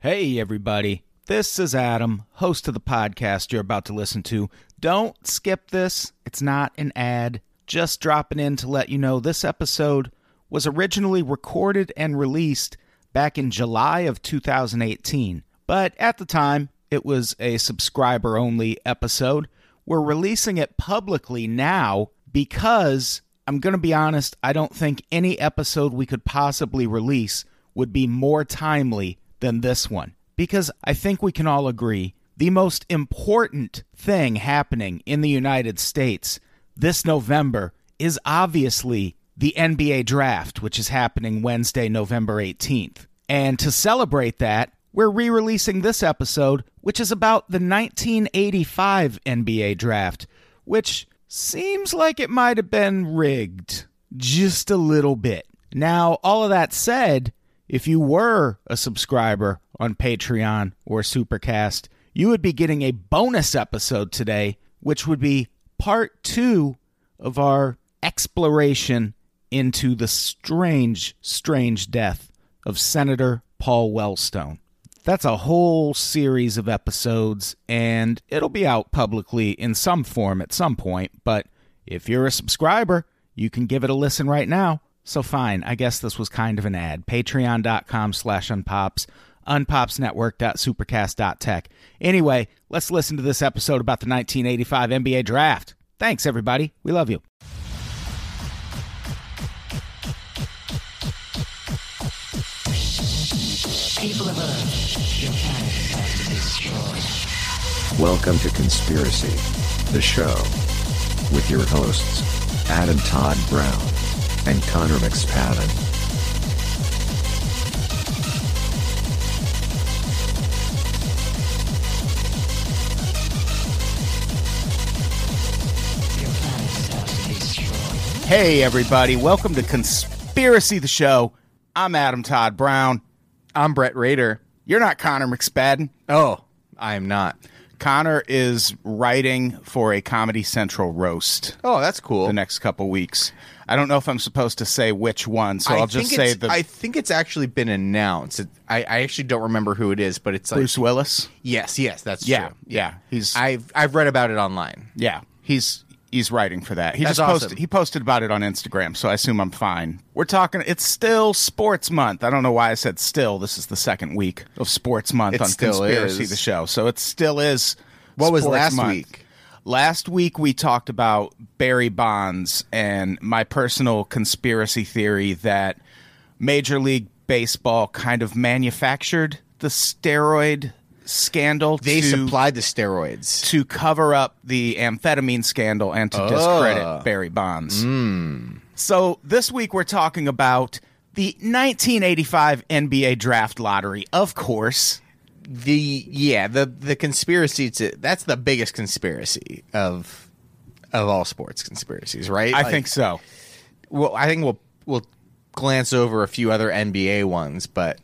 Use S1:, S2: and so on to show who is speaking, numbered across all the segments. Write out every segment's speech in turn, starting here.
S1: Hey, everybody. This is Adam, host of the podcast you're about to listen to. Don't skip this, it's not an ad. Just dropping in to let you know this episode was originally recorded and released back in July of 2018. But at the time, it was a subscriber only episode. We're releasing it publicly now because I'm going to be honest, I don't think any episode we could possibly release would be more timely than this one. Because I think we can all agree the most important thing happening in the United States this November is obviously the NBA draft, which is happening Wednesday, November 18th. And to celebrate that, we're re releasing this episode, which is about the 1985 NBA draft, which seems like it might have been rigged just a little bit. Now, all of that said, if you were a subscriber on Patreon or Supercast, you would be getting a bonus episode today, which would be part two of our exploration into the strange, strange death of Senator Paul Wellstone. That's a whole series of episodes, and it'll be out publicly in some form at some point. But if you're a subscriber, you can give it a listen right now. So fine, I guess this was kind of an ad. Patreon.com slash unpops, unpopsnetwork.supercast.tech. Anyway, let's listen to this episode about the 1985 NBA draft. Thanks, everybody. We love you.
S2: People of Earth, your planet has to destroy.
S3: Welcome to Conspiracy, the show, with your hosts, Adam Todd Brown and Connor McSpadden.
S2: Your planet has to destroy.
S1: Hey, everybody. Welcome to Conspiracy the Show. I'm Adam Todd Brown.
S4: I'm Brett Rader.
S1: You're not Connor McSpadden.
S4: Oh, I am not.
S1: Connor is writing for a Comedy Central roast
S4: Oh, that's cool.
S1: the next couple weeks. I don't know if I'm supposed to say which one, so
S4: I
S1: I'll just say the
S4: I think it's actually been announced. It, I, I actually don't remember who it is, but it's like
S1: Bruce Willis.
S4: yes, yes, that's
S1: Yeah,
S4: true.
S1: yeah. He's
S4: I've I've read about it online.
S1: yeah. He's he's writing for that. He
S4: That's
S1: just posted
S4: awesome.
S1: he posted about it on Instagram, so I assume I'm fine. We're talking. It's still Sports Month. I don't know why I said still. This is the second week of Sports Month
S4: It
S1: on Conspiracy
S4: is.
S1: the show, so it still is.
S4: What was last
S1: Month.
S4: week?
S1: Last week we talked about Barry Bonds and my personal conspiracy theory that Major League Baseball kind of manufactured the steroid scandal
S4: They
S1: to,
S4: supplied the steroids.
S1: to cover up the amphetamine scandal and to
S4: Oh.
S1: discredit Barry Bonds. Hmm. So this week we're talking about the 1985 NBA draft lottery, of course.
S4: The yeah, the the conspiracy to that's the biggest conspiracy of of all sports conspiracies, right?
S1: I
S4: Like,
S1: think so.
S4: well, I think we'll we'll glance over a few other NBA ones, but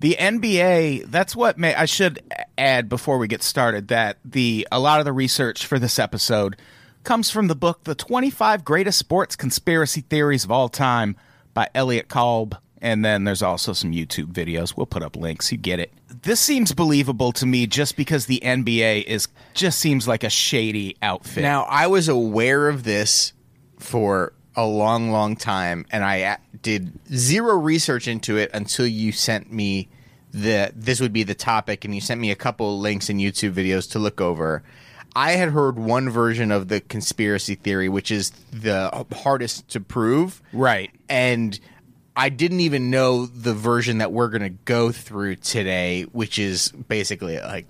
S1: The NBA, that's what may I should add before we get started that the a lot of the research for this episode comes from the book The 25 Greatest Sports Conspiracy Theories of All Time by Elliott Kalb and then there's also some YouTube videos. We'll put up links, you get it. This seems believable to me just because the NBA is just seems like a shady outfit.
S4: Now, I was aware of this for a long, long time, and I did zero research into it until you sent me the this would be the topic, and you sent me a couple links and YouTube videos to look over. I had heard one version of the conspiracy theory, which is the hardest to prove,
S1: right.
S4: and I didn't even know the version that we're going to go through today, which is basically like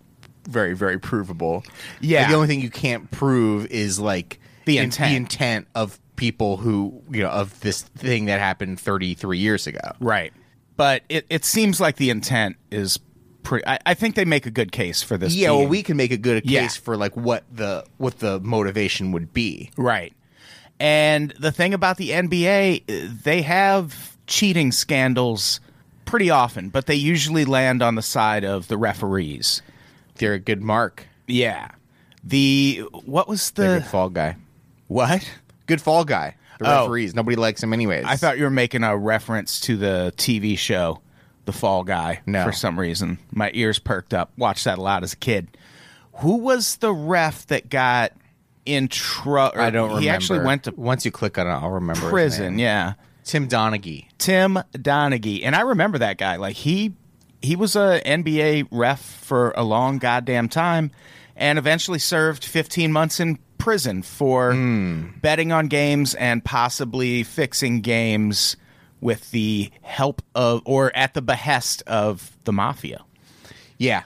S4: very, very provable.
S1: Yeah.
S4: Like, the only thing you can't prove is like
S1: The
S4: in-
S1: intent.
S4: the intent of people who you know of this thing that happened 33 years ago.
S1: Right. But it, it seems like the intent is pretty I, I think they make a good case for this.
S4: Yeah, well, we can make a good case
S1: Yeah.
S4: for like what the what the motivation would be.
S1: Right. And the thing about the NBA, uh, they have cheating scandals pretty often, but they usually land on the side of the referees.
S4: They're a good mark.
S1: Yeah. The what was
S4: They're a
S1: the
S4: good fall guy.
S1: what?
S4: Good fall guy. The
S1: Oh.
S4: referees. Nobody likes him anyways.
S1: I thought you were making a reference to the TV show the Fall Guy
S4: No.
S1: for some reason. My ears perked up. Watched that a lot as a kid. Who was the ref that got in trouble?
S4: I don't remember.
S1: He actually went to
S4: once you click on it, I'll remember his
S1: prison.
S4: name.
S1: Yeah,
S4: Tim Donaghy.
S1: Tim Donaghy, and I remember that guy. Like he he was a NBA ref for a long goddamn time, and eventually served 15 months in prison for hmm. betting on games and possibly fixing games with the help of or at the behest of the mafia
S4: Yeah,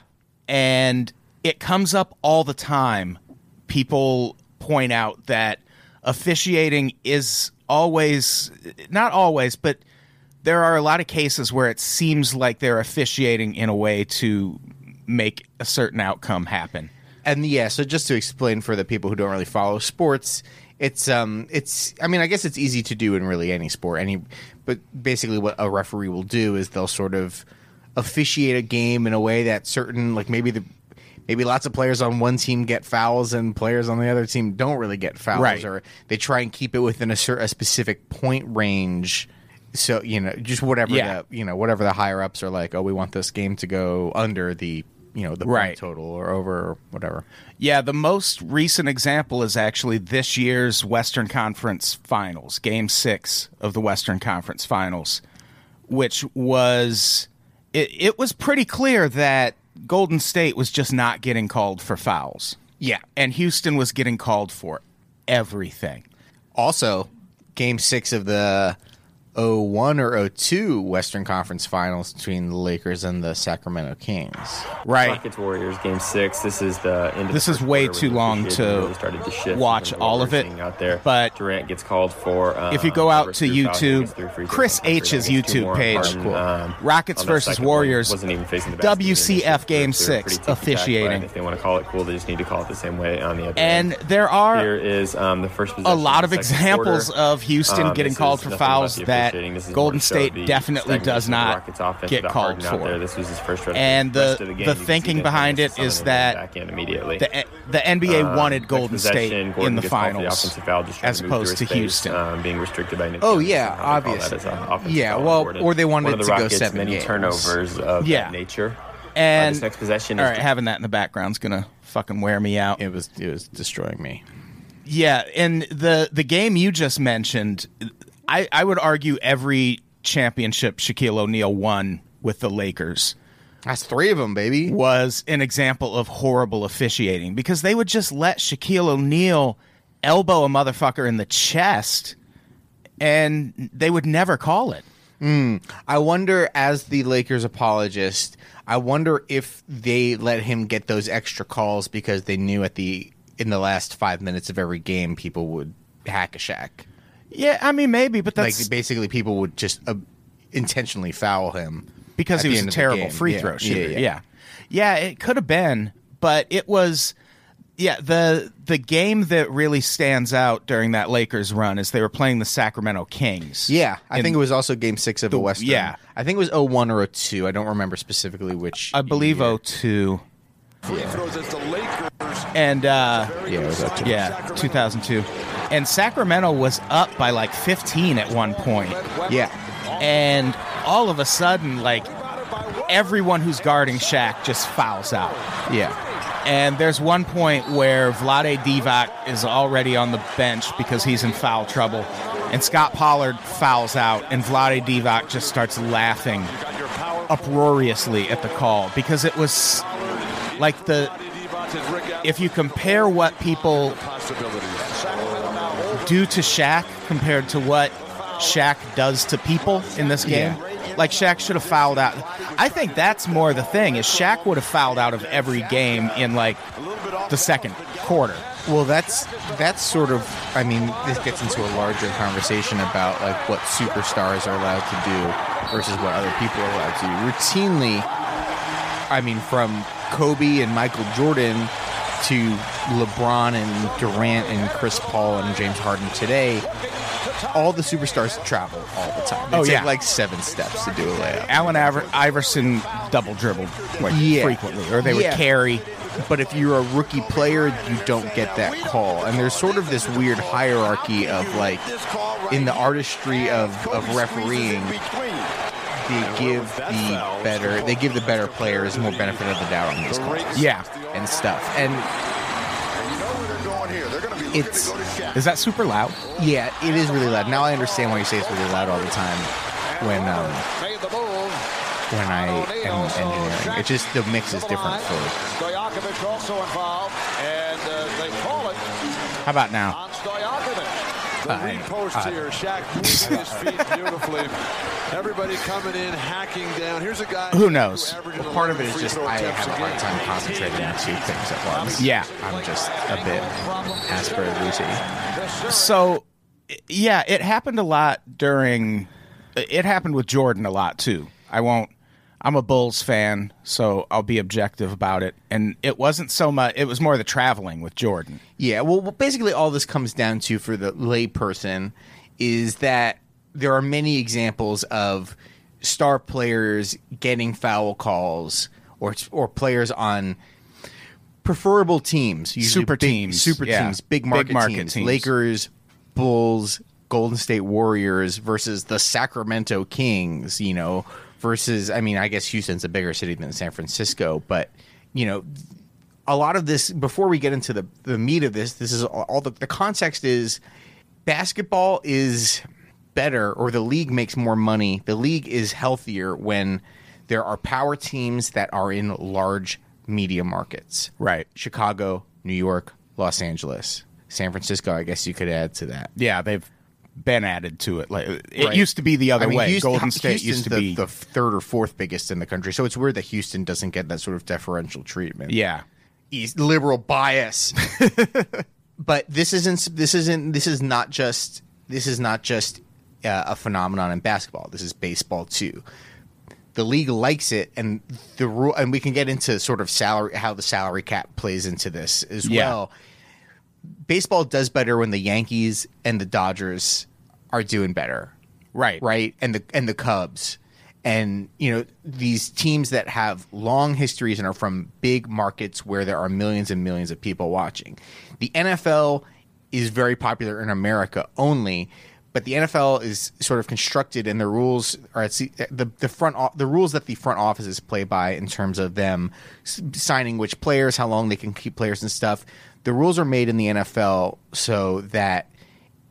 S1: and it comes up all the time. People point out that officiating is always not always, but there are a lot of cases where it seems like they're officiating in a way to make a certain outcome happen.
S4: And yeah. So just to explain for the people who don't really follow sports, it's um, it's. I mean, I guess it's easy to do in really any sport. Any, but basically, what a referee will do is they'll sort of officiate a game in a way that certain, like maybe the. Maybe lots of players on one team get fouls and players on the other team don't really get fouls,
S1: Right.
S4: or they try and keep it within a, cer- a specific point range. So you know, just whatever
S1: Yeah.
S4: the you know whatever the higher ups are like. Oh, we want this game to go under the you know the point
S1: Right.
S4: total or over or whatever.
S1: Yeah, the most recent example is actually this year's Western Conference Finals, Game Six of the Western Conference Finals, which was it, it was pretty clear that Golden State was just not getting called for fouls.
S4: Yeah.
S1: And Houston was getting called for everything.
S4: Also, game six of the 01 or 02 Western Conference Finals between the Lakers and the Sacramento Kings.
S1: Right.
S5: Rockets Warriors game six. This is the end. Of
S1: This
S5: the
S1: is way too long to
S5: really started to shift
S1: watch
S5: in terms what
S1: all
S5: we're
S1: of it,
S5: out there.
S1: but
S5: Durant gets called for. Uh,
S1: If you go out to YouTube,
S5: gets three free throws
S1: Chris
S5: on the first,
S1: H's YouTube
S5: more.
S1: page,
S5: Harden, um,
S1: Rockets versus Warriors,
S5: wasn't even facing the basket when they
S1: WCF. Game
S5: So they were
S1: Six,
S5: pretty ticky-tack,
S1: officiating.
S5: If they want to call it cool, they just need to call it the same way on the other
S1: and
S5: end.
S1: there are
S5: Here is um, the first
S1: a lot
S5: of
S1: of
S5: the second
S1: examples
S5: quarter.
S1: of Houston
S5: Um,
S1: getting called for fouls
S5: the
S1: that
S5: officiating. This is
S1: Golden State definitely does not get called for.
S5: This was his first rest
S1: And the-
S5: the, game.
S1: the
S5: You can see
S1: thinking behind it is that
S5: immediately.
S1: the the NBA
S5: Um,
S1: wanted Golden State
S5: Gordon
S1: in the
S5: gets called for
S1: finals
S5: offensive foul, just
S1: as opposed
S5: through
S1: to Houston.
S5: um, being restricted by Nick
S4: Oh,
S5: Jones,
S4: yeah,
S5: and how they call that
S4: obviously.
S5: as a offensive
S4: Yeah, well,
S5: Gordon.
S4: or they wanted
S5: One of
S4: it
S5: the
S4: to go
S5: Rockets'
S4: seven
S5: many
S4: games.
S5: turnovers of
S1: Yeah.
S5: that nature.
S1: and
S5: uh, next possession
S1: all
S5: is
S1: having that in the background's gonna fucking wear me out.
S4: It was it was destroying me.
S1: Yeah, and the the game you just mentioned, I I would argue every championship Shaquille O'Neal won with the Lakers
S4: That's three of them, baby.
S1: was an example of horrible officiating because they would just let Shaquille O'Neal elbow a motherfucker in the chest and they would never call it. Hmm.
S4: I wonder, as the Lakers apologist, I wonder if they let him get those extra calls because they knew at the in the last five minutes of every game people would hack a Shaq.
S1: Yeah, I mean maybe, but that's
S4: like basically, people would just uh, intentionally foul him
S1: because he was a terrible free
S4: Yeah,
S1: throw shooter.
S4: yeah.
S1: Yeah, yeah, it could have been, but it was. Yeah, the the game that really stands out during that Lakers run is they were playing the Sacramento Kings.
S4: Yeah, I think it was also Game Six of the,
S1: The-
S4: Western.
S1: yeah.
S4: I think it was 01 or 02. I don't remember specifically which.
S1: I believe
S4: year.
S1: 02. And uh,
S4: Yeah, it was 02.
S1: yeah, 2002. And Sacramento was up by like 15 at one point.
S4: yeah,
S1: And all of a sudden, like everyone who's guarding Shaq just fouls out.
S4: yeah.
S1: And there's one point where Vlade Divac is already on the bench because he's in foul trouble. And Scott Pollard fouls out, and Vlade Divac just starts laughing uproariously at the call because it was like the. If you compare what people do to Shaq compared to what Shaq does to people in this game, like Shaq should have fouled out. I think that's more the thing is Shaq would have fouled out of every game in like the second quarter.
S4: Well, that's that's sort of. I mean, this gets into a larger conversation about like what superstars are allowed to do versus what other people are allowed to do. Routinely, I mean, from Kobe and Michael Jordan to LeBron and Durant and Chris Paul and James Harden today, all the superstars travel all the time. They
S1: Oh,
S4: take
S1: yeah.
S4: like seven steps to do a layup.
S1: Allen Iver- Iverson double dribbled like
S4: Yeah.
S1: frequently, or they
S4: Yeah.
S1: would carry.
S4: But if you're a rookie player, you don't get that call. And there's sort of this weird hierarchy of like in the artistry of, of refereeing, they give the better they give the better players more benefit of the doubt on these calls
S1: Yeah.
S4: And stuff. And it's
S1: Is that super loud?
S4: yeah, it is really loud. Now I understand why you say it's really loud all the time when um when I am engineering. It's just the mix is different for
S6: Stojakovic also involved, and uh, they call it
S1: How about now?
S7: The lead post here, Shaq moving his feet beautifully. Everybody coming in, hacking down. Here's a guy.
S1: Who knows?
S7: averaging
S4: part of it
S7: 11
S4: is just I have a hard time concentrating on two things at once.
S1: Yeah.
S4: I'm just a bit Asperger Lucy.
S1: So, yeah, it happened a lot during. It happened with Jordan a lot too. I won't. I'm a Bulls fan, so I'll be objective about it. And it wasn't so much. It was more the traveling with Jordan.
S4: Yeah, well, basically, all this comes down to for the layperson is that there are many examples of star players getting foul calls or or players on preferable teams,
S1: Super
S4: big-
S1: teams,
S4: super
S1: yeah.
S4: teams, big
S1: Big
S4: market,
S1: market
S4: teams,
S1: teams.
S4: Lakers, Bulls, Golden State Warriors versus the Sacramento Kings. You know, versus I mean, I guess Houston's a bigger city than San Francisco, but you know, a lot of this before we get into the the meat of this this is all, all the the context is basketball is better or the league makes more money. The league is healthier when there are power teams that are in large media markets.
S1: Right.
S4: chicago new york los angeles. San francisco i guess you could add to that.
S1: Yeah, they've been added to it. Like it
S4: Right.
S1: used to be the other
S4: I mean,
S1: way.
S4: Houston-
S1: Golden State
S4: Houston's
S1: used to
S4: the,
S1: be.
S4: the third or fourth biggest in the country so it's weird that houston doesn't get that sort of deferential treatment
S1: yeah.
S4: East liberal bias. but this isn't. This isn't. This is not just. This is not just uh, a phenomenon in basketball. This is baseball too. The league likes it, and the rule. And we can get into sort of salary, how the salary cap plays into this as
S1: Yeah.
S4: well. Baseball does better when the Yankees and the Dodgers are doing better
S1: Right.
S4: right? And the and the Cubs, and you know these teams that have long histories and are from big markets where there are millions and millions of people watching. The NFL is very popular in America only, but the NFL is sort of constructed, and the rules are at the the front the rules that the front offices play by in terms of them signing which players, how long they can keep players and stuff. The rules are made in the NFL so that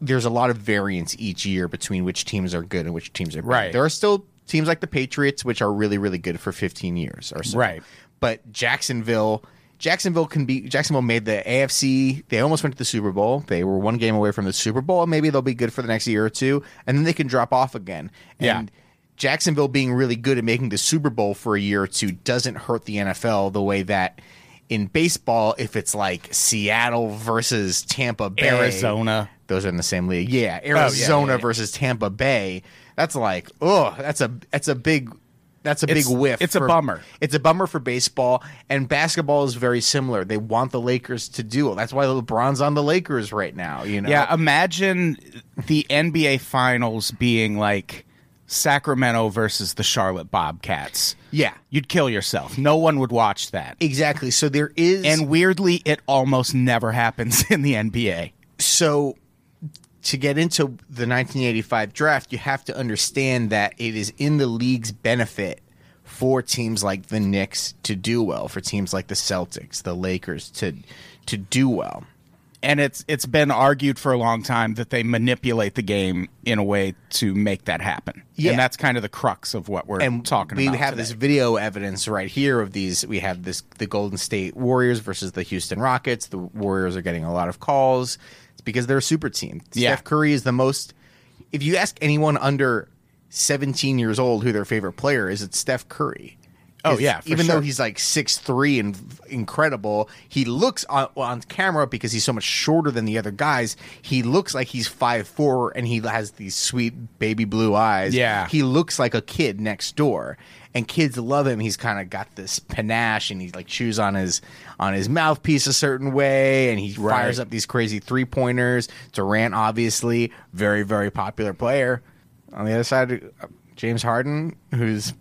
S4: there's a lot of variance each year between which teams are good and which teams are bad.
S1: Right.
S4: There are still teams like the Patriots, which are really, really good for 15 years or so.
S1: Right.
S4: But Jacksonville, Jacksonville can be. Jacksonville made the AFC. They almost went to the Super Bowl. They were one game away from the Super Bowl, maybe they'll be good for the next year or two, and then they can drop off again.
S1: Yeah.
S4: And Jacksonville being really good at making the Super Bowl for a year or two doesn't hurt the NFL the way that. In baseball, if it's like Seattle versus Tampa Bay,
S1: Arizona.
S4: those are in the same league. Yeah, oh,
S1: yeah,
S4: Arizona
S1: yeah.
S4: versus Tampa Bay. That's like, oh, that's a that's a big that's a
S1: It's-
S4: big whiff.
S1: it's a bummer.
S4: It's a bummer for baseball and basketball is very similar. They want the Lakers to do it. That's why LeBron's on the Lakers right now. You know,
S1: Yeah, imagine the NBA finals being like Sacramento versus the Charlotte Bobcats.
S4: yeah,
S1: You'd kill yourself. No one would watch that.
S4: exactly. So there is
S1: And weirdly, it almost never happens in the NBA.
S4: so to get into the 1985 draft, you have to understand that it is in the league's benefit for teams like the Knicks to do well, for teams like the Celtics, the Lakers to to do well.
S1: And it's it's been argued for a long time that they manipulate the game in a way to make that happen.
S4: Yeah.
S1: And that's kind of the crux of what we're
S4: and
S1: talking
S4: we
S1: about.
S4: We have
S1: today.
S4: this video evidence right here of these. We have this the Golden State Warriors versus the Houston Rockets. The Warriors are getting a lot of calls. It's because they're a super team.
S1: Yeah.
S4: Steph Curry is the most. If you ask anyone under 17 years old who their favorite player is, it's Steph Curry.
S1: Oh, yeah,
S4: even
S1: sure.
S4: though he's like six three and incredible, he looks on, on camera because he's so much shorter than the other guys. He looks like he's five four and he has these sweet baby blue eyes.
S1: Yeah.
S4: he looks like a kid next door, and kids love him. He's kind of got this panache, and he like chews on his on his mouthpiece a certain way, and he fires up these crazy three pointers. Durant, obviously, very very popular player. On the other side, uh, James Harden, who's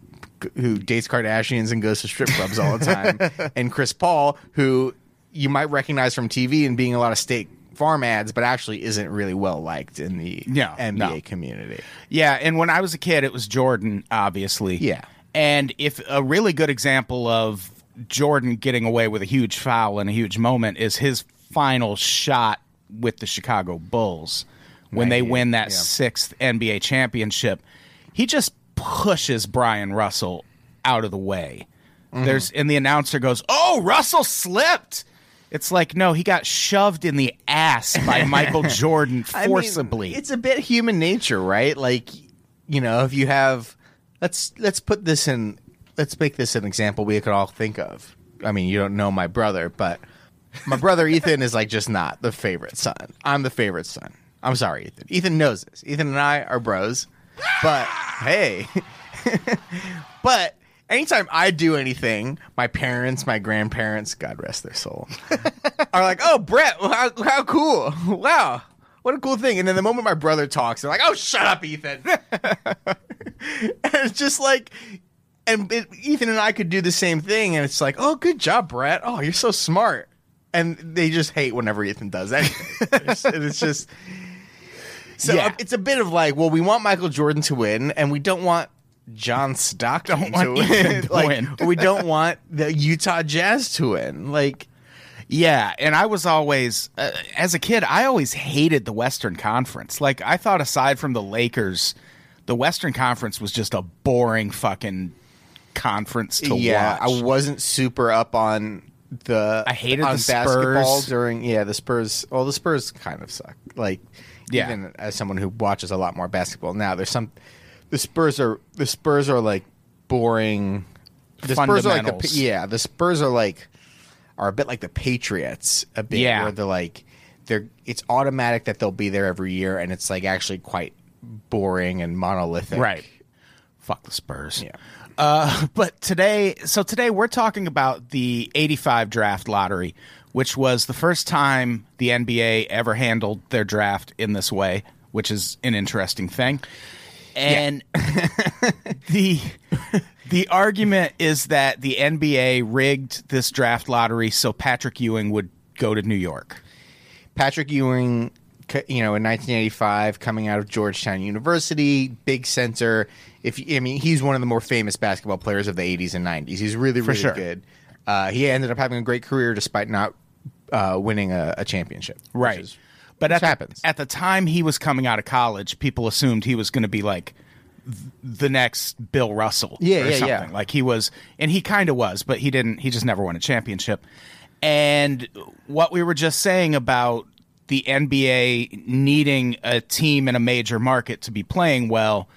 S4: who dates Kardashians and goes to strip clubs all the time, and Chris Paul, who you might recognize from TV and being a lot of State Farm ads, but actually isn't really well liked in the
S1: No,
S4: NBA
S1: no.
S4: community.
S1: Yeah, and when I was a kid, it was Jordan, obviously.
S4: Yeah.
S1: And if a really good example of Jordan getting away with a huge foul in a huge moment is his final shot with the Chicago Bulls when they
S4: Right,
S1: win that
S4: yeah.
S1: sixth NBA championship. He just pushes Bryon Russell out of the way.
S4: Mm-hmm.
S1: There's and the announcer goes, "Oh, Russell slipped." It's like no, he got shoved in the ass by Michael Jordan
S4: I mean,
S1: forcibly.
S4: it's a bit human nature, right? Like, you know, if you have let's let's put this in let's make this an example we could all think of. I mean, you don't know my brother, but my brother Ethan is like just not the favorite son. I'm the favorite son. I'm sorry, Ethan. Ethan knows this. Ethan and I are bros. But hey. but anytime I do anything, my parents, my grandparents, God rest their soul, are like, "Oh, Brett, how, how cool! Wow, what a cool thing!" And then the moment my brother talks, they're like, "Oh, shut up, Ethan!" and it's just like, and it, Ethan and I could do the same thing, and it's like, "Oh, good job, Brett! Oh, you're so smart." And they just hate whenever Ethan does anything. it's, it's just so
S1: Yeah.
S4: it's a bit of like, well, we want Michael Jordan to win, and we don't want John Stockton to win.
S1: To
S4: like,
S1: win.
S4: we don't want the Utah Jazz to win. Like,
S1: Yeah, and I was always uh, as a kid, I always hated the Western Conference. Like I thought aside from the Lakers, the Western Conference was just a boring fucking conference to
S4: yeah,
S1: watch.
S4: I wasn't super up on the.
S1: I hated
S4: on
S1: the
S4: basketball
S1: Spurs.
S4: during. Yeah, the Spurs. Well, the Spurs kind of suck. Like,
S1: Yeah.
S4: even as someone who watches a lot more basketball now, there's some. The Spurs are the Spurs are like boring. The Spurs are like the yeah. The Spurs are like are a bit like the Patriots. A bit
S1: Yeah.
S4: where they're like they're. It's automatic that they'll be there every year, and it's like actually quite boring and monolithic.
S1: right. Fuck the Spurs.
S4: Yeah.
S1: Uh, but today, so today we're talking about the 85 draft lottery, which was the first time the NBA ever handled their draft in this way, which is an interesting thing. And the the argument is that the NBA rigged this draft lottery so Patrick Ewing would go to New York.
S4: Patrick Ewing, you know, in 1985, coming out of Georgetown University, big center. If I mean, he's one of the more famous basketball players of the 80s and 90s. He's really, really
S1: sure.
S4: good. Uh, he ended up having a great career despite not uh, winning a, a championship.
S1: Right.
S4: is-
S1: but at
S4: happens.
S1: at the time he was coming out of college, people assumed he was going to be like the next Bill Russell
S4: Yeah,
S1: or
S4: yeah,
S1: something.
S4: yeah.
S1: Like he was and he kind of was, but he didn't he just never won a championship. And what we were just saying about the NBA needing a team in a major market to be playing well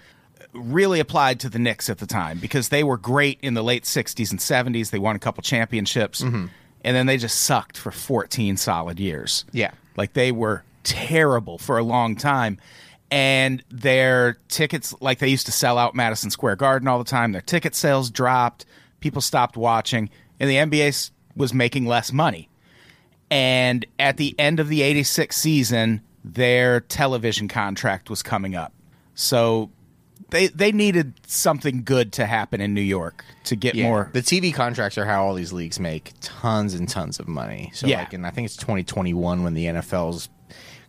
S1: really applied to the Knicks at the time because they were great in the late 60s and 70s. They won a couple championships
S4: Mm-hmm.
S1: And then they just sucked for 14 solid years.
S4: Yeah.
S1: Like they were terrible for a long time. And their tickets, like they used to sell out Madison Square Garden all the time, their ticket sales dropped. People stopped watching, and the NBA was making less money. And at the end of the 86 season, their television contract was coming up. So they they needed something good to happen in New York to get
S4: Yeah.
S1: more
S4: The TV contracts are how all these leagues make tons and tons of money. So
S1: Yeah.
S4: like, and I think it's 2021 when the NFL's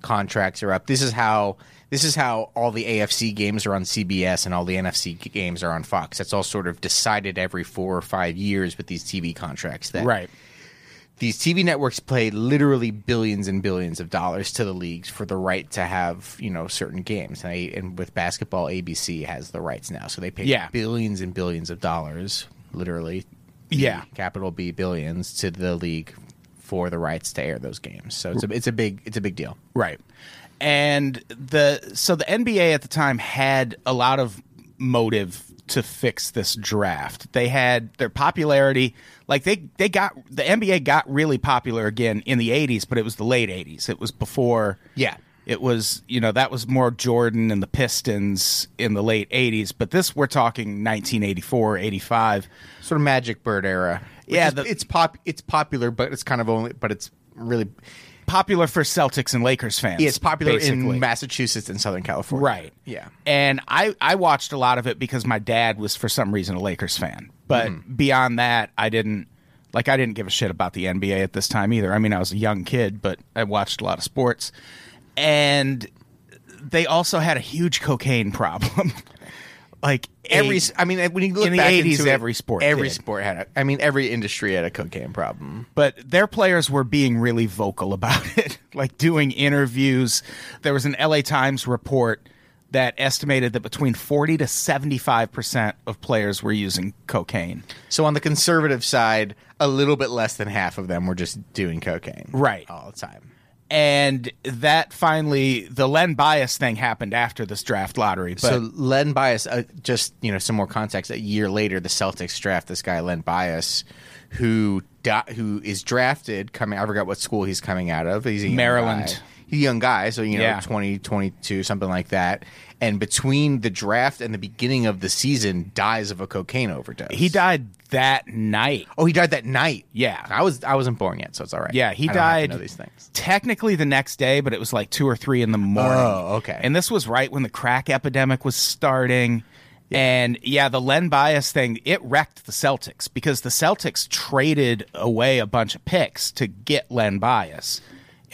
S4: contracts are up. This is how this is how all the AFC games are on CBS and all the NFC games are on Fox. That's all sort of decided every four or five years with these TV contracts. That
S1: right.
S4: These TV networks pay literally billions and billions of dollars to the leagues for the right to have you know certain games. And, they, and with basketball, ABC has the rights now, so they pay
S1: Yeah.
S4: billions and billions of dollars, literally,
S1: Yeah.
S4: capital B billions to the league for the rights to air those games. So it's a it's a big it's a big deal.
S1: Right. And the so the NBA at the time had a lot of motive to fix this draft. They had their popularity like they they got the NBA got really popular again in the 80s, but it was the late 80s. It was before
S4: Yeah.
S1: It was, you know, that was more Jordan and the Pistons in the late 80s, but this we're talking 1984, 85.
S4: Sort of Magic Bird era.
S1: Yeah,
S4: is-
S1: the-
S4: it's pop it's popular, but it's kind of only but it's really
S1: Popular for Celtics and Lakers fans.
S4: yeah, it's popular
S1: basically.
S4: in Massachusetts and Southern California.
S1: Right.
S4: Yeah.
S1: And I, I watched a lot of it because my dad was for some reason a Lakers fan. But
S4: Mm-hmm.
S1: beyond that, I didn't Like I didn't give a shit about the NBA at this time either. I mean, I was a young kid, but I watched a lot of sports. And they also had a huge cocaine problem. like
S4: Every, I mean, when you look
S1: in the 80s,
S4: into it,
S1: every sport
S4: every
S1: did.
S4: sport had. A, I mean, every industry had a cocaine problem.
S1: but their players were being really vocal about it, like doing interviews. There was an LA Times report that estimated that between 40 to 75% of players were using cocaine.
S4: So on the conservative side, a little bit less than half of them were just doing cocaine,
S1: Right.
S4: all the time.
S1: And that finally, the Len Bias thing happened after this draft lottery. But
S4: so Len Bias, uh, just you know, some more context. A year later, the Celtics draft this guy Len Bias, who di- who is drafted coming. I forgot what school he's coming out of. He's a young
S1: Maryland.
S4: guy. He's a young guy, so you know,
S1: Yeah.
S4: twenty, twenty two, 20, 22, something like that. And between the draft and the beginning of the season, dies of a cocaine overdose.
S1: he died that night.
S4: Oh, he died that night.
S1: Yeah.
S4: I was I wasn't born yet, so it's all right.
S1: Yeah, he
S4: I don't have to
S1: died.
S4: know these things.
S1: Technically the next day, but it was like two or three in the morning.
S4: Oh, okay.
S1: And this was right when the crack epidemic was starting. And yeah, the Len Bias thing, it wrecked the Celtics because the Celtics traded away a bunch of picks to get Len Bias.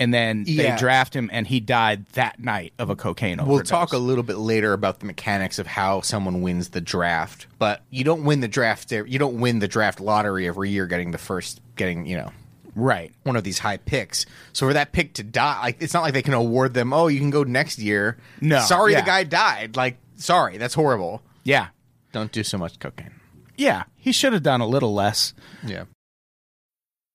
S1: And then they draft him, and he died that night of a cocaine overdose.
S4: We'll talk a little bit later about the mechanics of how someone wins the draft, but you don't win the draft. You don't win the draft lottery every year, getting the first, getting you know
S1: right.
S4: one of these high picks. So for that pick to die, like it's not like they can award them. Oh, you can go next year.
S1: No,
S4: sorry,
S1: yeah.
S4: the guy died. Like, sorry, that's horrible.
S1: Yeah.
S4: Don't do so much cocaine.
S1: Yeah. He should have done a little less.
S4: Yeah.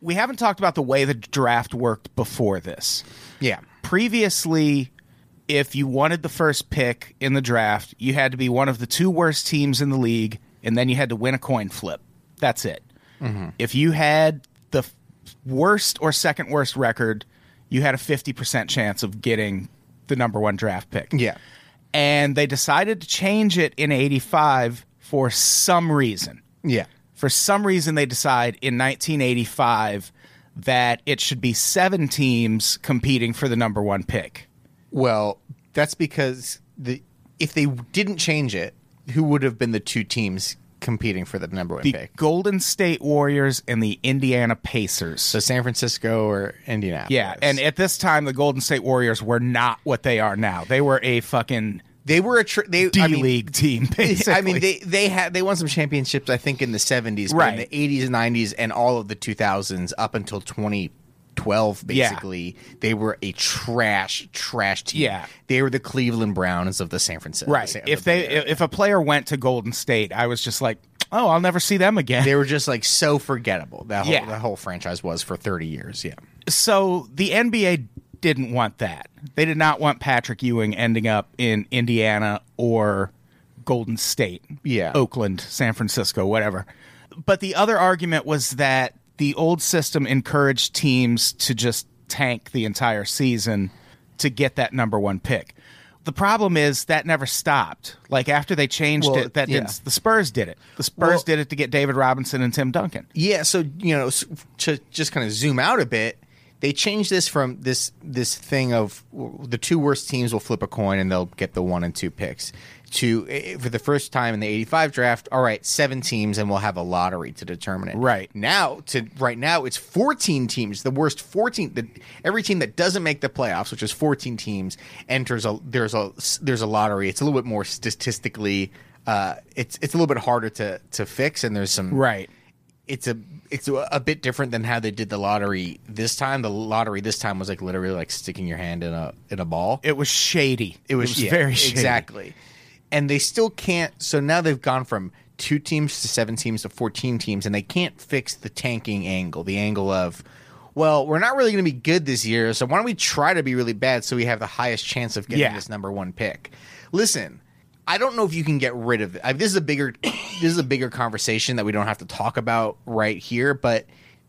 S1: We haven't talked about the way the draft worked before this.
S4: Yeah.
S1: previously if you wanted the first pick in the draft you had to be one of the two worst teams in the league and then you had to win a coin flip that's it mm-hmm. if you had the worst or second worst record you had a 50% chance of getting the number one draft pick
S4: Yeah.
S1: and they decided to change it in 85 for some reason
S4: Yeah.
S1: For some reason they decide in 1985 that it should be seven teams competing for the number one pick
S4: Well, that's because the if they didn't change it, who would have been the two teams competing for the number one
S1: the
S4: pick?
S1: Golden State Warriors and the Indiana Pacers.
S4: So San Francisco or Indianapolis?
S1: yeah, and at this time, the Golden State Warriors were not what they are now. They were a fucking
S4: they were a tr- they
S1: D
S4: I mean,
S1: League team. Basically.
S4: I mean, they they had they won some championships, I think, in the seventies, but
S1: Right.
S4: in the eighties and nineties, and all of the two thousands up until twenty twelve.
S1: Yeah.
S4: Basically, they were a trash, trash team.
S1: Yeah.
S4: they were the Cleveland Browns of the San Francisco.
S1: right.
S4: San-
S1: If they if a player went to Golden State, I was just like, oh, I'll never see them again.
S4: they were just like so forgettable. That whole
S1: Yeah.
S4: the whole franchise was for thirty years. Yeah.
S1: so the NBA didn't want that. They did not want Patrick Ewing ending up in Indiana or Golden State.
S4: Yeah.
S1: Oakland, San Francisco, whatever. But the other argument was that the old system encouraged teams to just tank the entire season to get that number 1 pick. The problem is that never stopped. Like after they changed
S4: Well,
S1: it, that
S4: yeah.
S1: the Spurs did it. The Spurs
S4: Well-
S1: did it to get David Robinson and Tim Duncan.
S4: Yeah, so you know, to just kind of zoom out a bit, they changed this from this this thing of the two worst teams will flip a coin and they'll get the one and two picks to eh, for the first time in the 85 draft all right seven teams and we'll have a lottery to determine it
S1: Right.
S4: now to right now it's 14 teams the worst 14 the, every team that doesn't make the playoffs which is 14 teams enters a there's a there's a lottery it's a little bit more statistically uh, it's it's a little bit harder to to fix and there's some
S1: Right.
S4: It's a it's a, a bit different than how they did the lottery this time. The lottery this time was like literally like sticking your hand in a in a ball.
S1: It was shady.
S4: It was, yeah,
S1: very shady.
S4: exactly, and they still can't. So now they've gone from two teams to seven teams to fourteen teams, and they can't fix the tanking angle. The angle of, well, we're not really going to be good this year, so why don't we try to be really bad so we have the highest chance of getting
S1: Yeah.
S4: this number one pick? Listen. I don't know if you can get rid of it. I, this is a bigger this is a bigger conversation that we don't have to talk about right here, but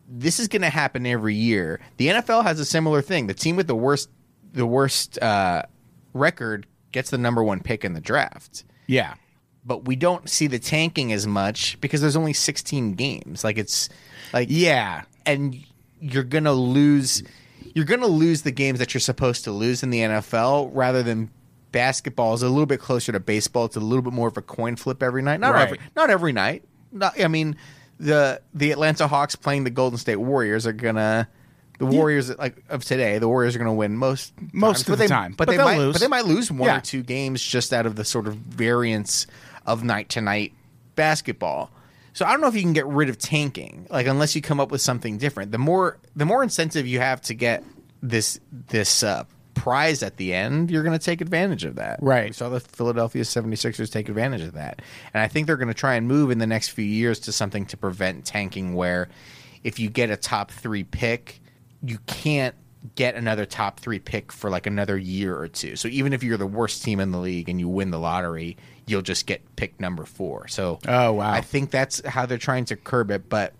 S4: this is going to happen every year. The NFL has a similar thing. The team with the worst the worst uh, record gets the number 1 pick in the draft.
S1: Yeah.
S4: But we don't see the tanking as much because there's only 16 games. Like it's like
S1: Yeah.
S4: and you're gonna lose you're gonna lose the games that you're supposed to lose in the NFL rather than basketball is a little bit closer to baseball. It's a little bit more of a coin flip every night. Not
S1: Right.
S4: every not every night. Not, I mean the the Atlanta Hawks playing the Golden State Warriors are gonna the Warriors like of today, the Warriors are going to win most
S1: Most
S4: times,
S1: of the
S4: they,
S1: time,
S4: but,
S1: but
S4: they might
S1: lose.
S4: but they might lose one
S1: Yeah.
S4: or two games just out of the sort of variance of night to night basketball. So I don't know if you can get rid of tanking, like unless you come up with something different. The more the more incentive you have to get this this uh, prize at the end, you're going to take advantage of that.
S1: Right.
S4: We saw the Philadelphia 76ers take advantage of that. And I think they're going to try and move in the next few years to something to prevent tanking where if you get a top 3 pick, you can't get another top 3 pick for like another year or two. So even if you're the worst team in the league and you win the lottery, you'll just get pick number 4. So
S1: Oh, wow.
S4: I think that's how they're trying to curb it, but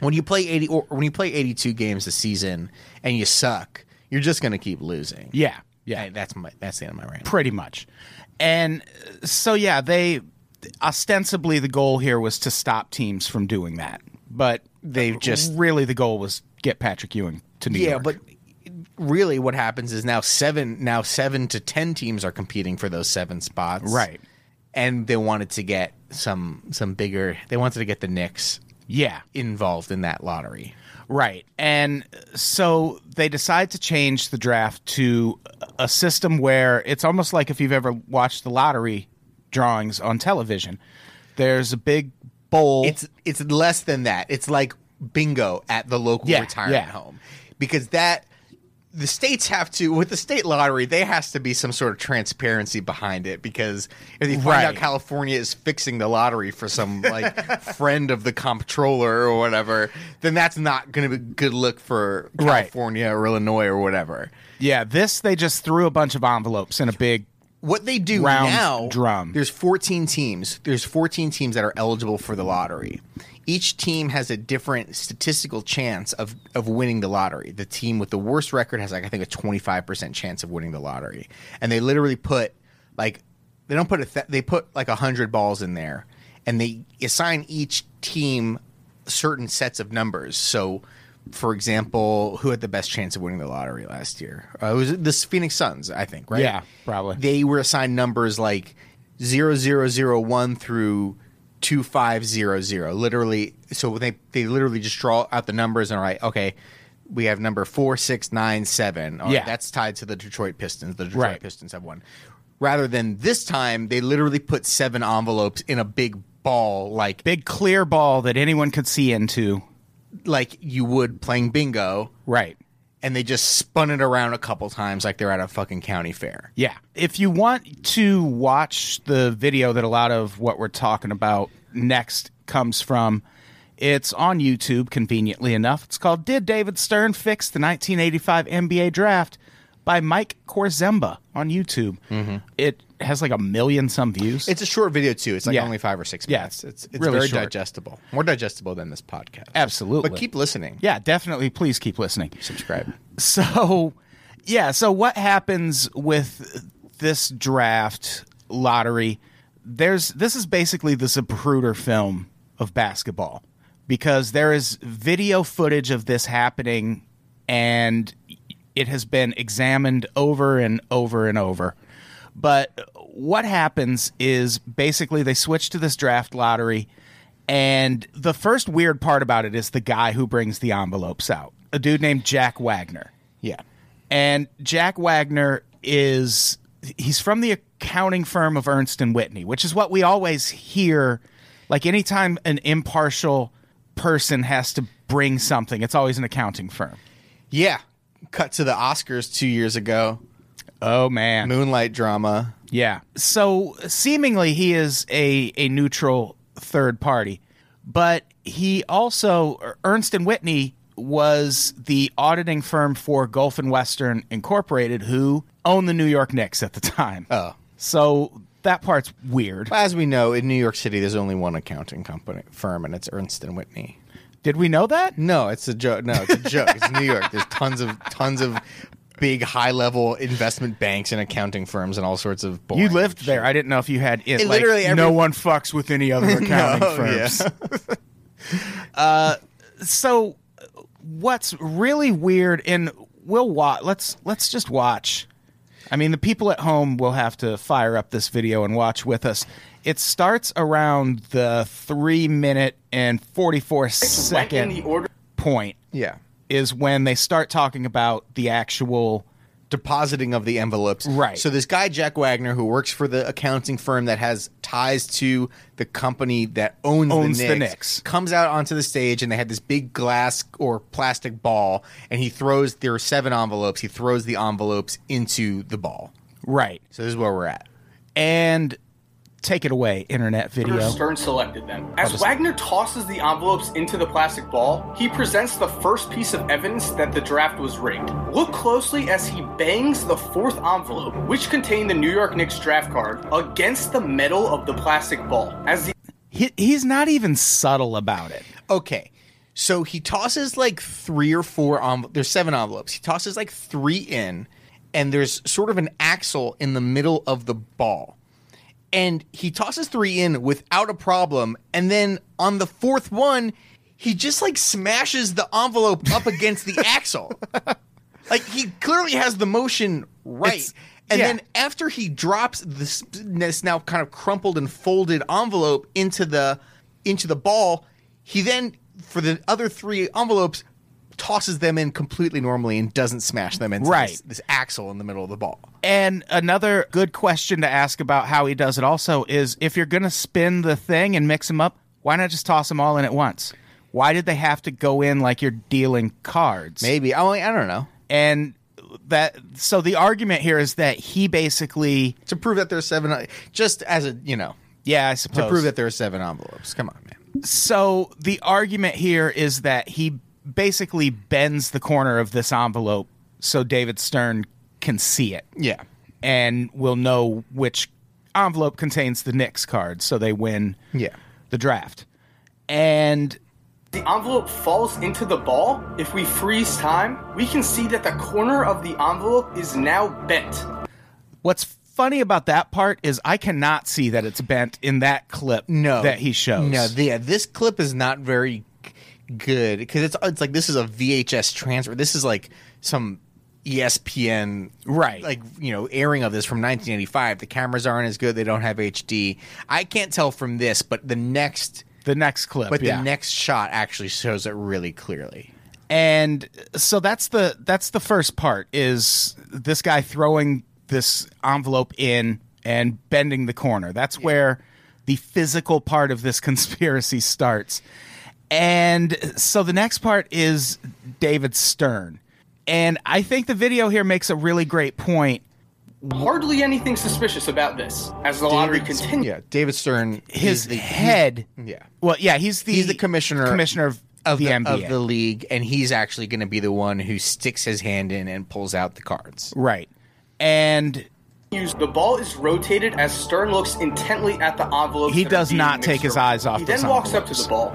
S4: when you play 80 or when you play 82 games a season and you suck, you're just going to keep losing.
S1: Yeah. Yeah.
S4: That's my that's the end of my rant.
S1: pretty much. And uh, so yeah, they ostensibly the goal here was to stop teams from doing that, but
S4: They've just
S1: really the goal was get Patrick Ewing to New
S4: yeah,
S1: York.
S4: but really, what happens is now seven now seven to ten teams are competing for those seven spots,
S1: Right.
S4: And they wanted to get some some bigger. They wanted to get the Knicks
S1: yeah,
S4: involved in that lottery.
S1: Right. And so they decide to change the draft to a system where it's almost like if you've ever watched the lottery drawings on television. There's a big bowl.
S4: It's it's less than that. It's like bingo at the local
S1: Yeah,
S4: retirement
S1: yeah.
S4: home because that the states have to with the state lottery there has to be some sort of transparency behind it because if you find out California is fixing the lottery for some like friend of the comptroller or whatever then that's not going to be a good look for
S1: Right.
S4: California or Illinois or whatever.
S1: yeah, this they just threw a bunch of envelopes in a big
S4: What they do
S1: Round
S4: now,
S1: drum.
S4: There's 14 teams. There's 14 teams that are eligible for the lottery. Each team has a different statistical chance of of winning the lottery. The team with the worst record has like I think a 25% chance of winning the lottery. And they literally put like they don't put a th- they put like 100 balls in there and they assign each team certain sets of numbers. So for example, who had the best chance of winning the lottery last year? Uh, it was the Phoenix Suns, I think, right?
S1: Yeah, probably.
S4: They were assigned numbers like 0001 through 2500. Literally, so they they literally just draw out the numbers and are like, okay, we have number 4697. All right,
S1: Yeah.
S4: that's tied to the Detroit Pistons. The Detroit
S1: Right.
S4: Pistons have won. Rather than this time, they literally put seven envelopes in a big ball like
S1: big clear ball that anyone could see into.
S4: Like you would playing bingo,
S1: Right.
S4: and they just spun it around a couple times like they're at a fucking county fair.
S1: Yeah. If you want to watch the video that a lot of what we're talking about next comes from, it's on YouTube, conveniently enough. It's called Did David Stern Fix the 1985 NBA Draft by Mike Korzemba on YouTube. Mm-hmm. It has like a million some views.
S4: It's a short video too. It's like
S1: Yeah.
S4: only five or six
S1: Yeah,
S4: minutes. it's it's
S1: really
S4: very
S1: short.
S4: digestible, more digestible than this podcast.
S1: Absolutely.
S4: but keep listening.
S1: yeah, definitely. Please keep listening.
S4: subscribe.
S1: So, yeah. So, what happens with this draft lottery? There's this is basically the Zapruder film of basketball because there is video footage of this happening, and it has been examined over and over and over. But what happens is basically they switch to this draft lottery, and the first weird part about it is the guy who brings the envelopes out, a dude named Jack Wagner.
S4: Yeah,
S1: And Jack Wagner is he's from the accounting firm of Ernst and Whinney, which is what we always hear. Like anytime an impartial person has to bring something, it's always an accounting firm.
S4: yeah. Cut to the Oscars two years ago.
S1: Oh man.
S4: Moonlight drama.
S1: Yeah. So seemingly he is a, a neutral third party, but he also Ernst and Whinney was the auditing firm for Gulf and Western Incorporated, who owned the New York Knicks at the time.
S4: Oh.
S1: So that part's weird.
S4: As we know, in New York City, there's only one accounting company firm, and it's Ernst and Whinney.
S1: Did we know that?
S4: No, it's a joke. No, it's a joke. it's New York. There's tons of tons of big, high level investment banks and accounting firms and all sorts of.
S1: You lived
S4: shit.
S1: there. I didn't know if you had it.
S4: It
S1: like,
S4: literally every-
S1: no one fucks with any other accounting
S4: No,
S1: firms.
S4: yeah.
S1: Uh, so what's really weird and we'll watch let's let's just watch i mean the people at home will have to fire up this video and watch with us it starts around the three minute and 44 second point
S4: Yeah.
S1: is when they start talking about the actual
S4: depositing of the envelopes.
S1: Right.
S4: So this guy Jack Wagner, who works for the accounting firm that has ties to the company that owns,
S1: Owns
S4: the,
S1: the
S4: Knicks,
S1: Knicks.
S4: comes out onto the stage and they had this big glass or plastic ball, and he throws. There are seven envelopes. He throws the envelopes into the ball.
S1: right
S4: So this is where we're at.
S1: and take it away internet video
S8: Stern selected them. As Wagner tosses the envelopes into the plastic ball, he presents the first piece of evidence that the draft was rigged. Look closely as he bangs the fourth envelope, which contained the New York Knicks draft card, against the metal of the plastic ball. As the
S1: he, he's not even subtle about it
S4: Okay. So he tosses like three or four envelopes. There's seven envelopes. He tosses like three in, and there's sort of an axle in the middle of the ball. And he tosses three in without a problem. And then on the fourth one, he just like smashes the envelope up against the axle. Like he clearly has the motion right.
S1: It's-
S4: and
S1: yeah.
S4: then after he drops this, this now kind of crumpled and folded envelope into the into the ball, he then for the other three envelopes tosses them in completely normally and doesn't smash them into
S1: Right.
S4: this, this axle in the middle of the ball.
S1: And another good question to ask about how he does it also is if you're going to spin the thing and mix them up, why not just toss them all in at once? Why did they have to go in like you're dealing cards?
S4: Maybe I, I don't know
S1: And that so the argument here is that he basically
S4: to prove that there's seven. Just as a you know
S1: yeah, I suppose.
S4: to prove that there are seven envelopes. Come on, man.
S1: So the argument here is that he basically bends the corner of this envelope so David Stern can see it.
S4: Yeah.
S1: and will know which envelope contains the Knicks card, so they win
S4: Yeah.
S1: the draft. And
S8: the envelope falls into the ball, if we freeze time, we can see that the corner of the envelope is now bent.
S1: what's funny about that part is I cannot see that it's bent in that clip
S4: no
S1: that he shows.
S4: No, the- yeah, this clip is not very g- good because it's it's like this is a VHS transfer. This is like some ESPN
S1: Right.
S4: like you know airing of this from 1985. The cameras aren't as good. They don't have HD. I can't tell from this, but the next
S1: the next clip,
S4: but
S1: yeah.
S4: the next shot actually shows it really clearly.
S1: and so that's the that's the first part is this guy throwing this envelope in and bending the corner. That's where the physical part of this conspiracy starts. And so the next part is David Stern. And I think the video here makes a really great point.
S8: Hardly anything suspicious about this. As the lottery continues,
S4: Yeah, David Stern.
S1: His
S4: the,
S1: head.
S4: Yeah.
S1: Well, yeah, he's the
S4: He's the commissioner
S1: commissioner of,
S4: of
S1: the,
S4: the,
S1: NBA.
S4: of the league, and he's actually going to be the one who sticks his hand in and pulls out the cards.
S1: right. And
S8: the ball is rotated as Stern looks intently at the envelope.
S1: He does not take his eyes off
S8: He
S1: those
S8: then walks up to the ball,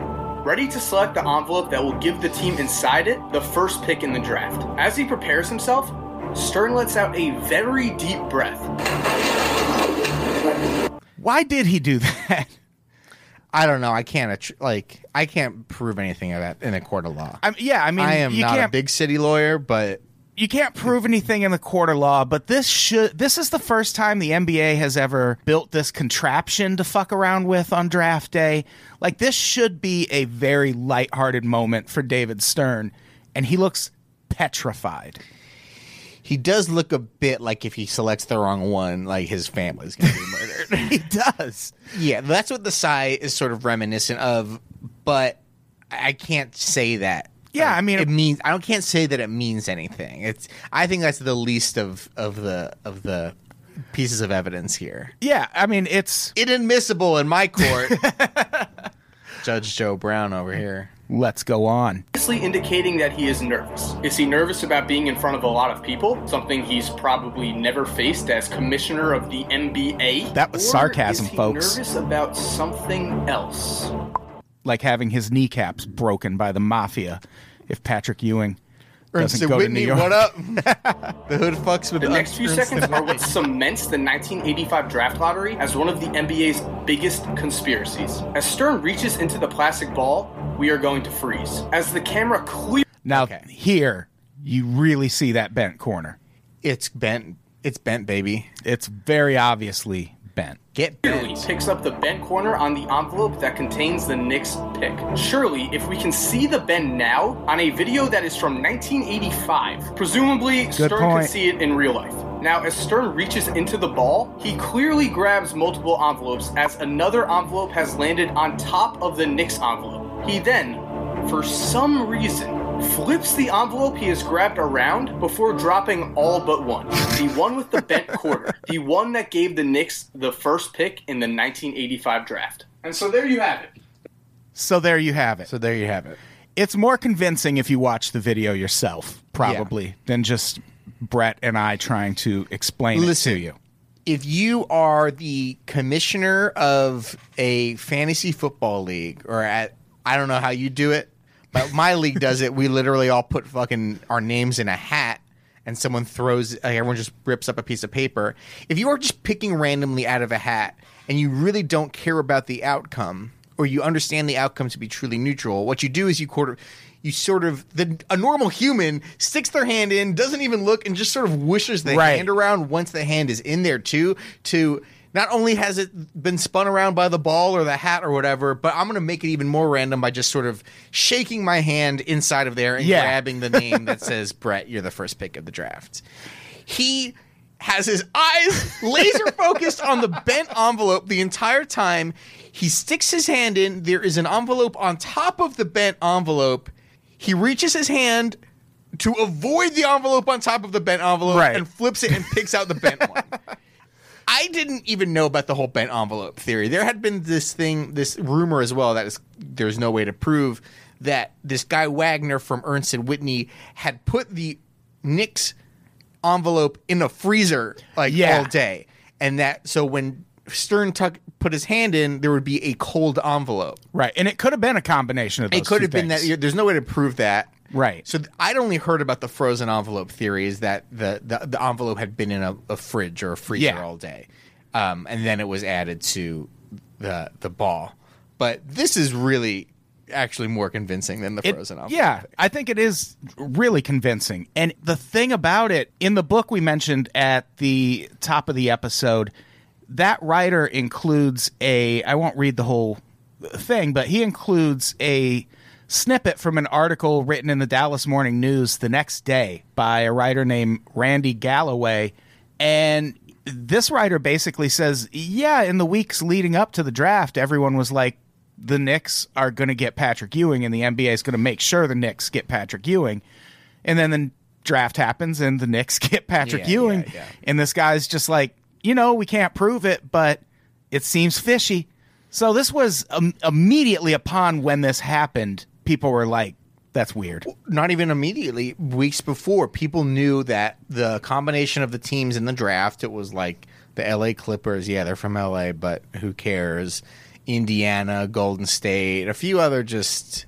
S8: ready to select the envelope that will give the team inside it the first pick in the draft. As he prepares himself, Stern lets out a very deep breath.
S1: why did he do that?
S4: I don't know. I can't attr- like. I can't prove anything of that in a court of law.
S1: I, yeah, I mean,
S4: I am
S1: you
S4: not a
S1: can't
S4: big city lawyer, but
S1: you can't prove anything in the court of law, but this should this is the first time the NBA has ever built this contraption to fuck around with on draft day. Like this should be a very lighthearted moment for David Stern, and he looks petrified.
S4: he does look a bit like if he selects the wrong one, like his family's going to be murdered.
S1: He does.
S4: yeah, that's what the sigh is sort of reminiscent of, but I can't say that.
S1: Yeah, I mean-
S4: it means I don't can't say that it means anything. It's I think that's the least of of the of the pieces of evidence here.
S1: Yeah, I mean it's
S4: Inadmissible in my court. Judge Joe Brown over here.
S1: Let's go on.
S8: obviously indicating that he is nervous. Is he nervous about being in front of a lot of people? Something he's probably never faced as commissioner of the NBA?
S1: That was
S8: Or
S1: sarcasm,
S8: is he
S1: folks.
S8: nervous about something else?
S1: Like having his kneecaps broken by the mafia if Patrick Ewing doesn't
S4: Ernst
S1: go
S4: Whinney,
S1: to New York.
S4: what up? the hood fucks with
S8: The
S4: the
S8: next few
S4: Ernst
S8: seconds are what cements the 1985 draft lottery as one of the NBA's biggest conspiracies. As Stern reaches into the plastic ball, we are going to freeze. As the camera clear
S1: Now,
S4: Okay.
S1: here, you really see that bent corner.
S4: It's bent. It's bent, baby.
S1: It's very obviously bent.
S4: Get
S8: clearly
S4: bent.
S8: picks up the bent corner on the envelope that contains the Knicks pick. Surely, if we can see the bend now on a video that is from 1985, presumably Stern
S1: point.
S8: could see it in real life. Now, as Stern reaches into the ball, he clearly grabs multiple envelopes as another envelope has landed on top of the Knicks envelope. He then, for some reason, flips the envelope he has grabbed around before dropping all but one. The one with the bent quarter. The one that gave the Knicks the first pick in the 1985 draft. And so there you have it.
S1: So there you have it.
S4: So there you have it.
S1: It's more convincing if you watch the video yourself, probably, than just Brett and I trying to explain
S4: Listen.
S1: it to you.
S4: If you are the commissioner of a fantasy football league, or at I don't know how you do it, but my league does it. We literally all put fucking our names in a hat, and someone throws. Like everyone just rips up a piece of paper. If you are just picking randomly out of a hat, and you really don't care about the outcome, or you understand the outcome to be truly neutral, what you do is you quarter. You sort of the a normal human sticks their hand in, doesn't even look, and just sort of wishes the
S1: Right.
S4: hand around once the hand is in there too. To not only has it been spun around by the ball or the hat or whatever, but I'm going to make it even more random by just sort of shaking my hand inside of there and
S1: Yeah.
S4: grabbing the name that says Brett, you're the first pick of the draft. He has his eyes laser focused on the bent envelope the entire time. He sticks his hand in. There is an envelope on top of the bent envelope. He reaches his hand to avoid the envelope on top of the bent envelope
S1: Right.
S4: and flips it and picks out the bent one. I didn't even know about the whole bent envelope theory. There had been this thing, this rumor as well that is there's no way to prove that this guy Wagner from Ernst and Whinney had put the Knicks envelope in a freezer like
S1: Yeah.
S4: all day, and that so when Stern tuck put his hand in, there would be a cold envelope.
S1: Right. And it could have been a combination of those
S4: It could have been that. There's no way to prove that.
S1: Right.
S4: So th- I'd only heard about the frozen envelope theory is that the, the, the envelope had been in a, a fridge or a freezer
S1: Yeah.
S4: all day, um, and then it was added to the the ball. But this is really actually more convincing than the
S1: It-
S4: frozen envelope.
S1: yeah, I think it is really convincing. And the thing about it, in the book we mentioned at the top of the episode, that writer includes a, I won't read the whole thing, but he includes a snippet from an article written in the Dallas Morning News the next day by a writer named Randy Galloway. And this writer basically says, yeah, in the weeks leading up to the draft, everyone was like, the Knicks are going to get Patrick Ewing, and the NBA is going to make sure the Knicks get Patrick Ewing. And then the draft happens, and the Knicks get Patrick
S4: Yeah,
S1: Ewing.
S4: yeah, yeah.
S1: And this guy's just like, you know, we can't prove it, but it seems fishy. So this was um, immediately upon when this happened, people were like, that's weird.
S4: not even immediately weeks before people knew that the combination of the teams in the draft it was like the LA Clippers yeah they're from LA but who cares Indiana Golden State a few other just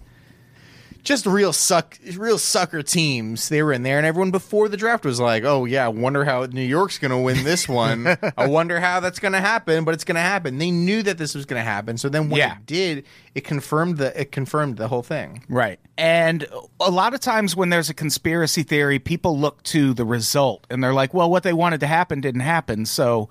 S4: just real suck real sucker teams they were in there and everyone before the draft was like oh yeah I wonder how New York's going to win this one I wonder how that's going to happen but it's going to happen they knew that this was going to happen so then when
S1: Yeah.
S4: it did it confirmed the it confirmed the whole thing
S1: Right. And a lot of times when there's a conspiracy theory, people look to the result and they're like, well, what they wanted to happen didn't happen, so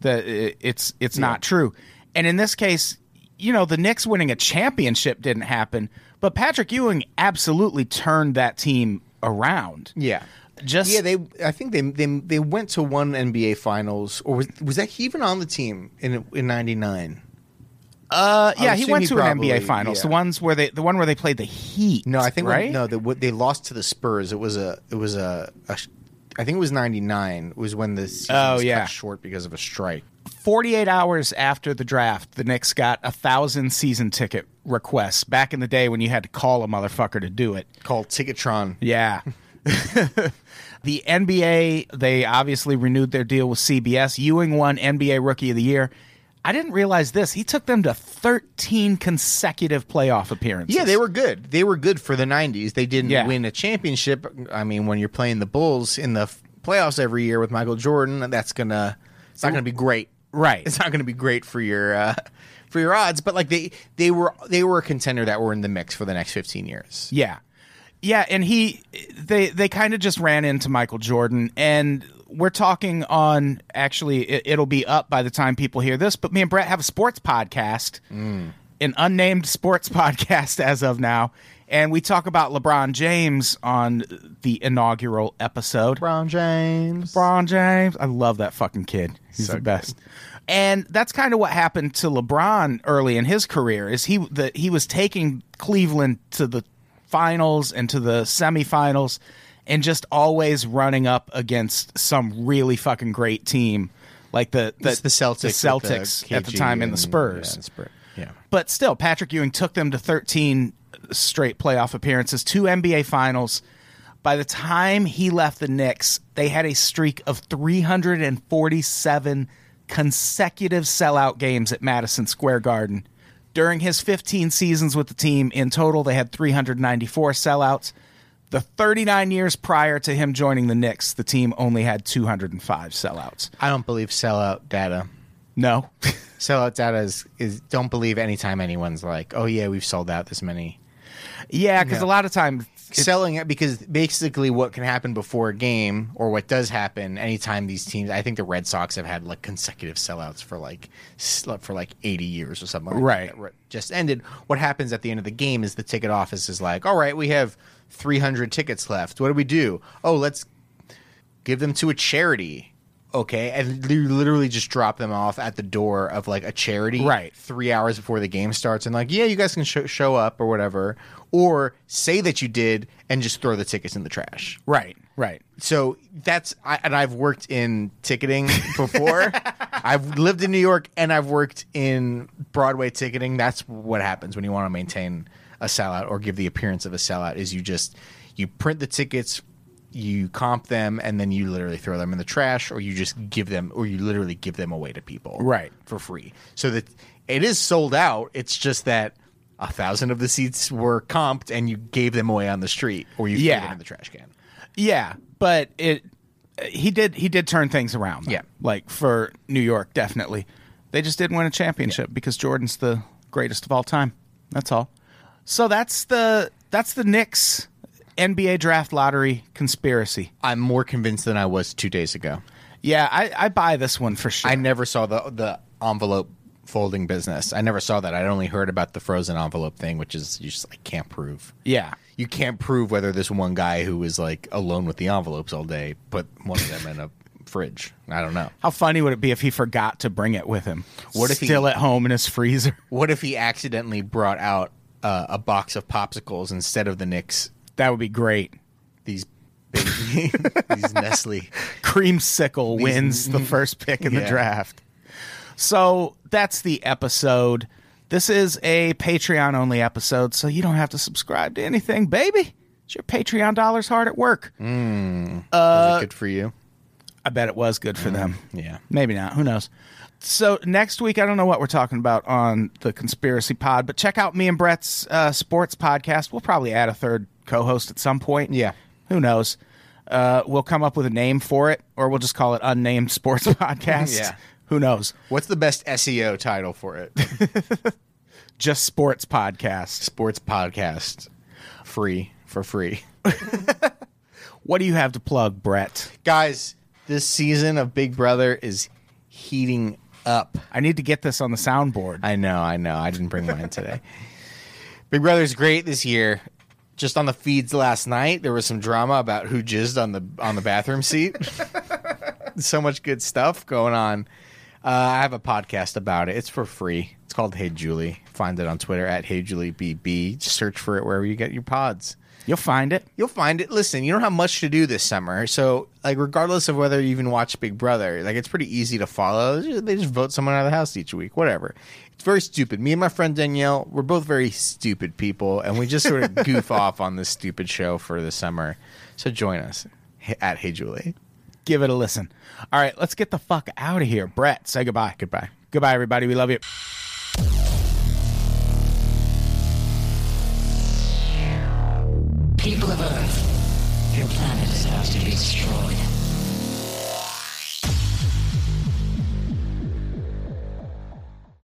S1: the it's it's not true. And in this case, you know, the Knicks winning a championship didn't happen, but Patrick Ewing absolutely turned that team around.
S4: Yeah.
S1: Just
S4: yeah, they. I think they they they went to one NBA Finals, or was was that he even on the team in in '99?
S1: uh yeah, he went
S4: he
S1: to
S4: probably-
S1: an NBA finals.
S4: yeah.
S1: The ones where they the one where they played the Heat.
S4: No, I think when-
S1: right?
S4: no. The, what- they lost to the Spurs. It was a it was a, a I think it was '99. Was when the season
S1: Oh,
S4: was
S1: yeah.
S4: cut short because of a strike.
S1: 48 hours after the draft, the Knicks got a thousand season ticket requests. Back in the day when you had to call a motherfucker to do it.
S4: Called Ticketron.
S1: Yeah. the NBA, they obviously renewed their deal with CBS. Ewing won NBA Rookie of the Year. I didn't realize this. He took them to 13 consecutive playoff appearances.
S4: Yeah, they were good. They were good for the 90s. They didn't
S1: Yeah.
S4: win a championship. I mean, when you're playing the Bulls in the playoffs every year with Michael Jordan, that's going to it's not going to be great.
S1: Right.
S4: It's not going to be great for your uh, for your odds, but like they they were they were a contender that were in the mix for the next 15 years.
S1: Yeah. Yeah, and he they they kind of just ran into Michael Jordan and we're talking on actually it, it'll be up by the time people hear this, but me and Brett have a sports podcast. An unnamed sports podcast as of now, and we talk about LeBron James on the inaugural episode.
S4: LeBron James.
S1: LeBron James. I love that fucking kid. He's
S4: So
S1: the best. And that's kind of what happened to LeBron early in his career. Is he that he was taking Cleveland to the finals and to the semifinals, and just always running up against some really fucking great team, like the the,
S4: the Celtics,
S1: the
S4: with the
S1: Celtics at the time, and the Spurs.
S4: Yeah, Spurs. Yeah.
S1: But still, Patrick Ewing took them to 13 straight playoff appearances, two NBA finals. By the time he left the Knicks, they had a streak of 347 consecutive sellout games at Madison Square Garden. During his 15 seasons with the team, in total, they had 394 sellouts. The 39 years prior to him joining the Knicks, the team only had 205 sellouts.
S4: I don't believe sellout data.
S1: No.
S4: Sellout data is, is don't believe anytime anyone's like, oh yeah, we've sold out this many.
S1: Yeah, because
S4: Yeah.
S1: a lot of times
S4: selling it because basically what can happen before a game or what does happen anytime these teams I think the Red Sox have had like consecutive sellouts for like for like 80 years or something like
S1: Right.
S4: that, just ended what happens at the end of the game is the ticket office is like all right we have 300 tickets left what do we do oh let's give them to a charity okay and you literally just drop them off at the door of like a charity
S1: Right.
S4: three hours before the game starts and like yeah you guys can sh- show up or whatever or say that you did and just throw the tickets in the trash
S1: Right, right.
S4: so that's I, and I've worked in ticketing before. I've lived in New York and I've worked in Broadway ticketing. That's what happens when you want to maintain a sellout or give the appearance of a sellout. Is you just you print the tickets, you comp them, and then you literally throw them in the trash, or you just give them, or you literally give them away to people,
S1: Right.
S4: for free. So that it is sold out. It's just that. A thousand of the seats were comped, and you gave them away on the street, or you threw them in the trash can.
S1: Yeah, but it he did he did turn things around. though.
S4: Yeah.
S1: like for New York, definitely. They just didn't win a championship because Jordan's the greatest of all time. That's all. So that's the that's the Knicks NBA draft lottery conspiracy.
S4: I'm more convinced than I was two days ago.
S1: Yeah, I, I buy this one for sure.
S4: I never saw the the envelope folding business. I never saw that. I'd only heard about the frozen envelope thing, which is you just like can't prove.
S1: yeah,
S4: You can't prove whether this one guy who was like alone with the envelopes all day put one of them in a fridge. I don't know.
S1: how funny would it be if he forgot to bring it with him?
S4: What if he-
S1: still at home in his freezer?
S4: What if he accidentally brought out uh, a box of popsicles instead of the Knicks?
S1: That would be great.
S4: These big, these Nestle.
S1: Creamsicle wins the first pick in the draft. So that's the episode. This is a Patreon only episode, so you don't have to subscribe to anything, baby. It's your Patreon dollars hard at work.
S4: Was
S1: Uh,
S4: it good for you?
S1: I bet it was good for them.
S4: Yeah.
S1: Maybe not. Who knows? So next week, I don't know what we're talking about on the conspiracy pod, but check out me and Brett's uh, sports podcast. We'll probably add a third co-host at some point.
S4: Yeah.
S1: Who knows? Uh, we'll come up with a name for it, or we'll just call it unnamed sports podcast.
S4: Yeah.
S1: Who knows?
S4: What's the best SEO title for it?
S1: Just sports podcast.
S4: Sports podcast, free for free.
S1: What do you have to plug, Brett?
S4: Guys, this season of Big Brother is heating up.
S1: I need to get this on the soundboard.
S4: I know, I know. I didn't bring mine today. Big Brother's great this year. Just on the feeds last night, there was some drama about who jizzed on the on the bathroom seat. so much good stuff going on. Uh, I have a podcast about it. It's for free. It's called Hey Julie. Find it on Twitter at Hey Julie BB. Just search for it wherever you get your pods.
S1: You'll find it.
S4: You'll find it. Listen, you don't have much to do this summer, so like regardless of whether you even watch Big Brother, like it's pretty easy to follow. They just vote someone out of the house each week, whatever. It's very stupid. Me and my friend Danielle, we're both very stupid people, and we just sort of goof off on this stupid show for the summer. So join us at Hey Julie.
S1: Give it a listen. All right, let's get the fuck out of here. Brett, say goodbye.
S4: Goodbye.
S1: Goodbye, everybody. We love you.
S2: People of Earth, your planet is about to be destroyed.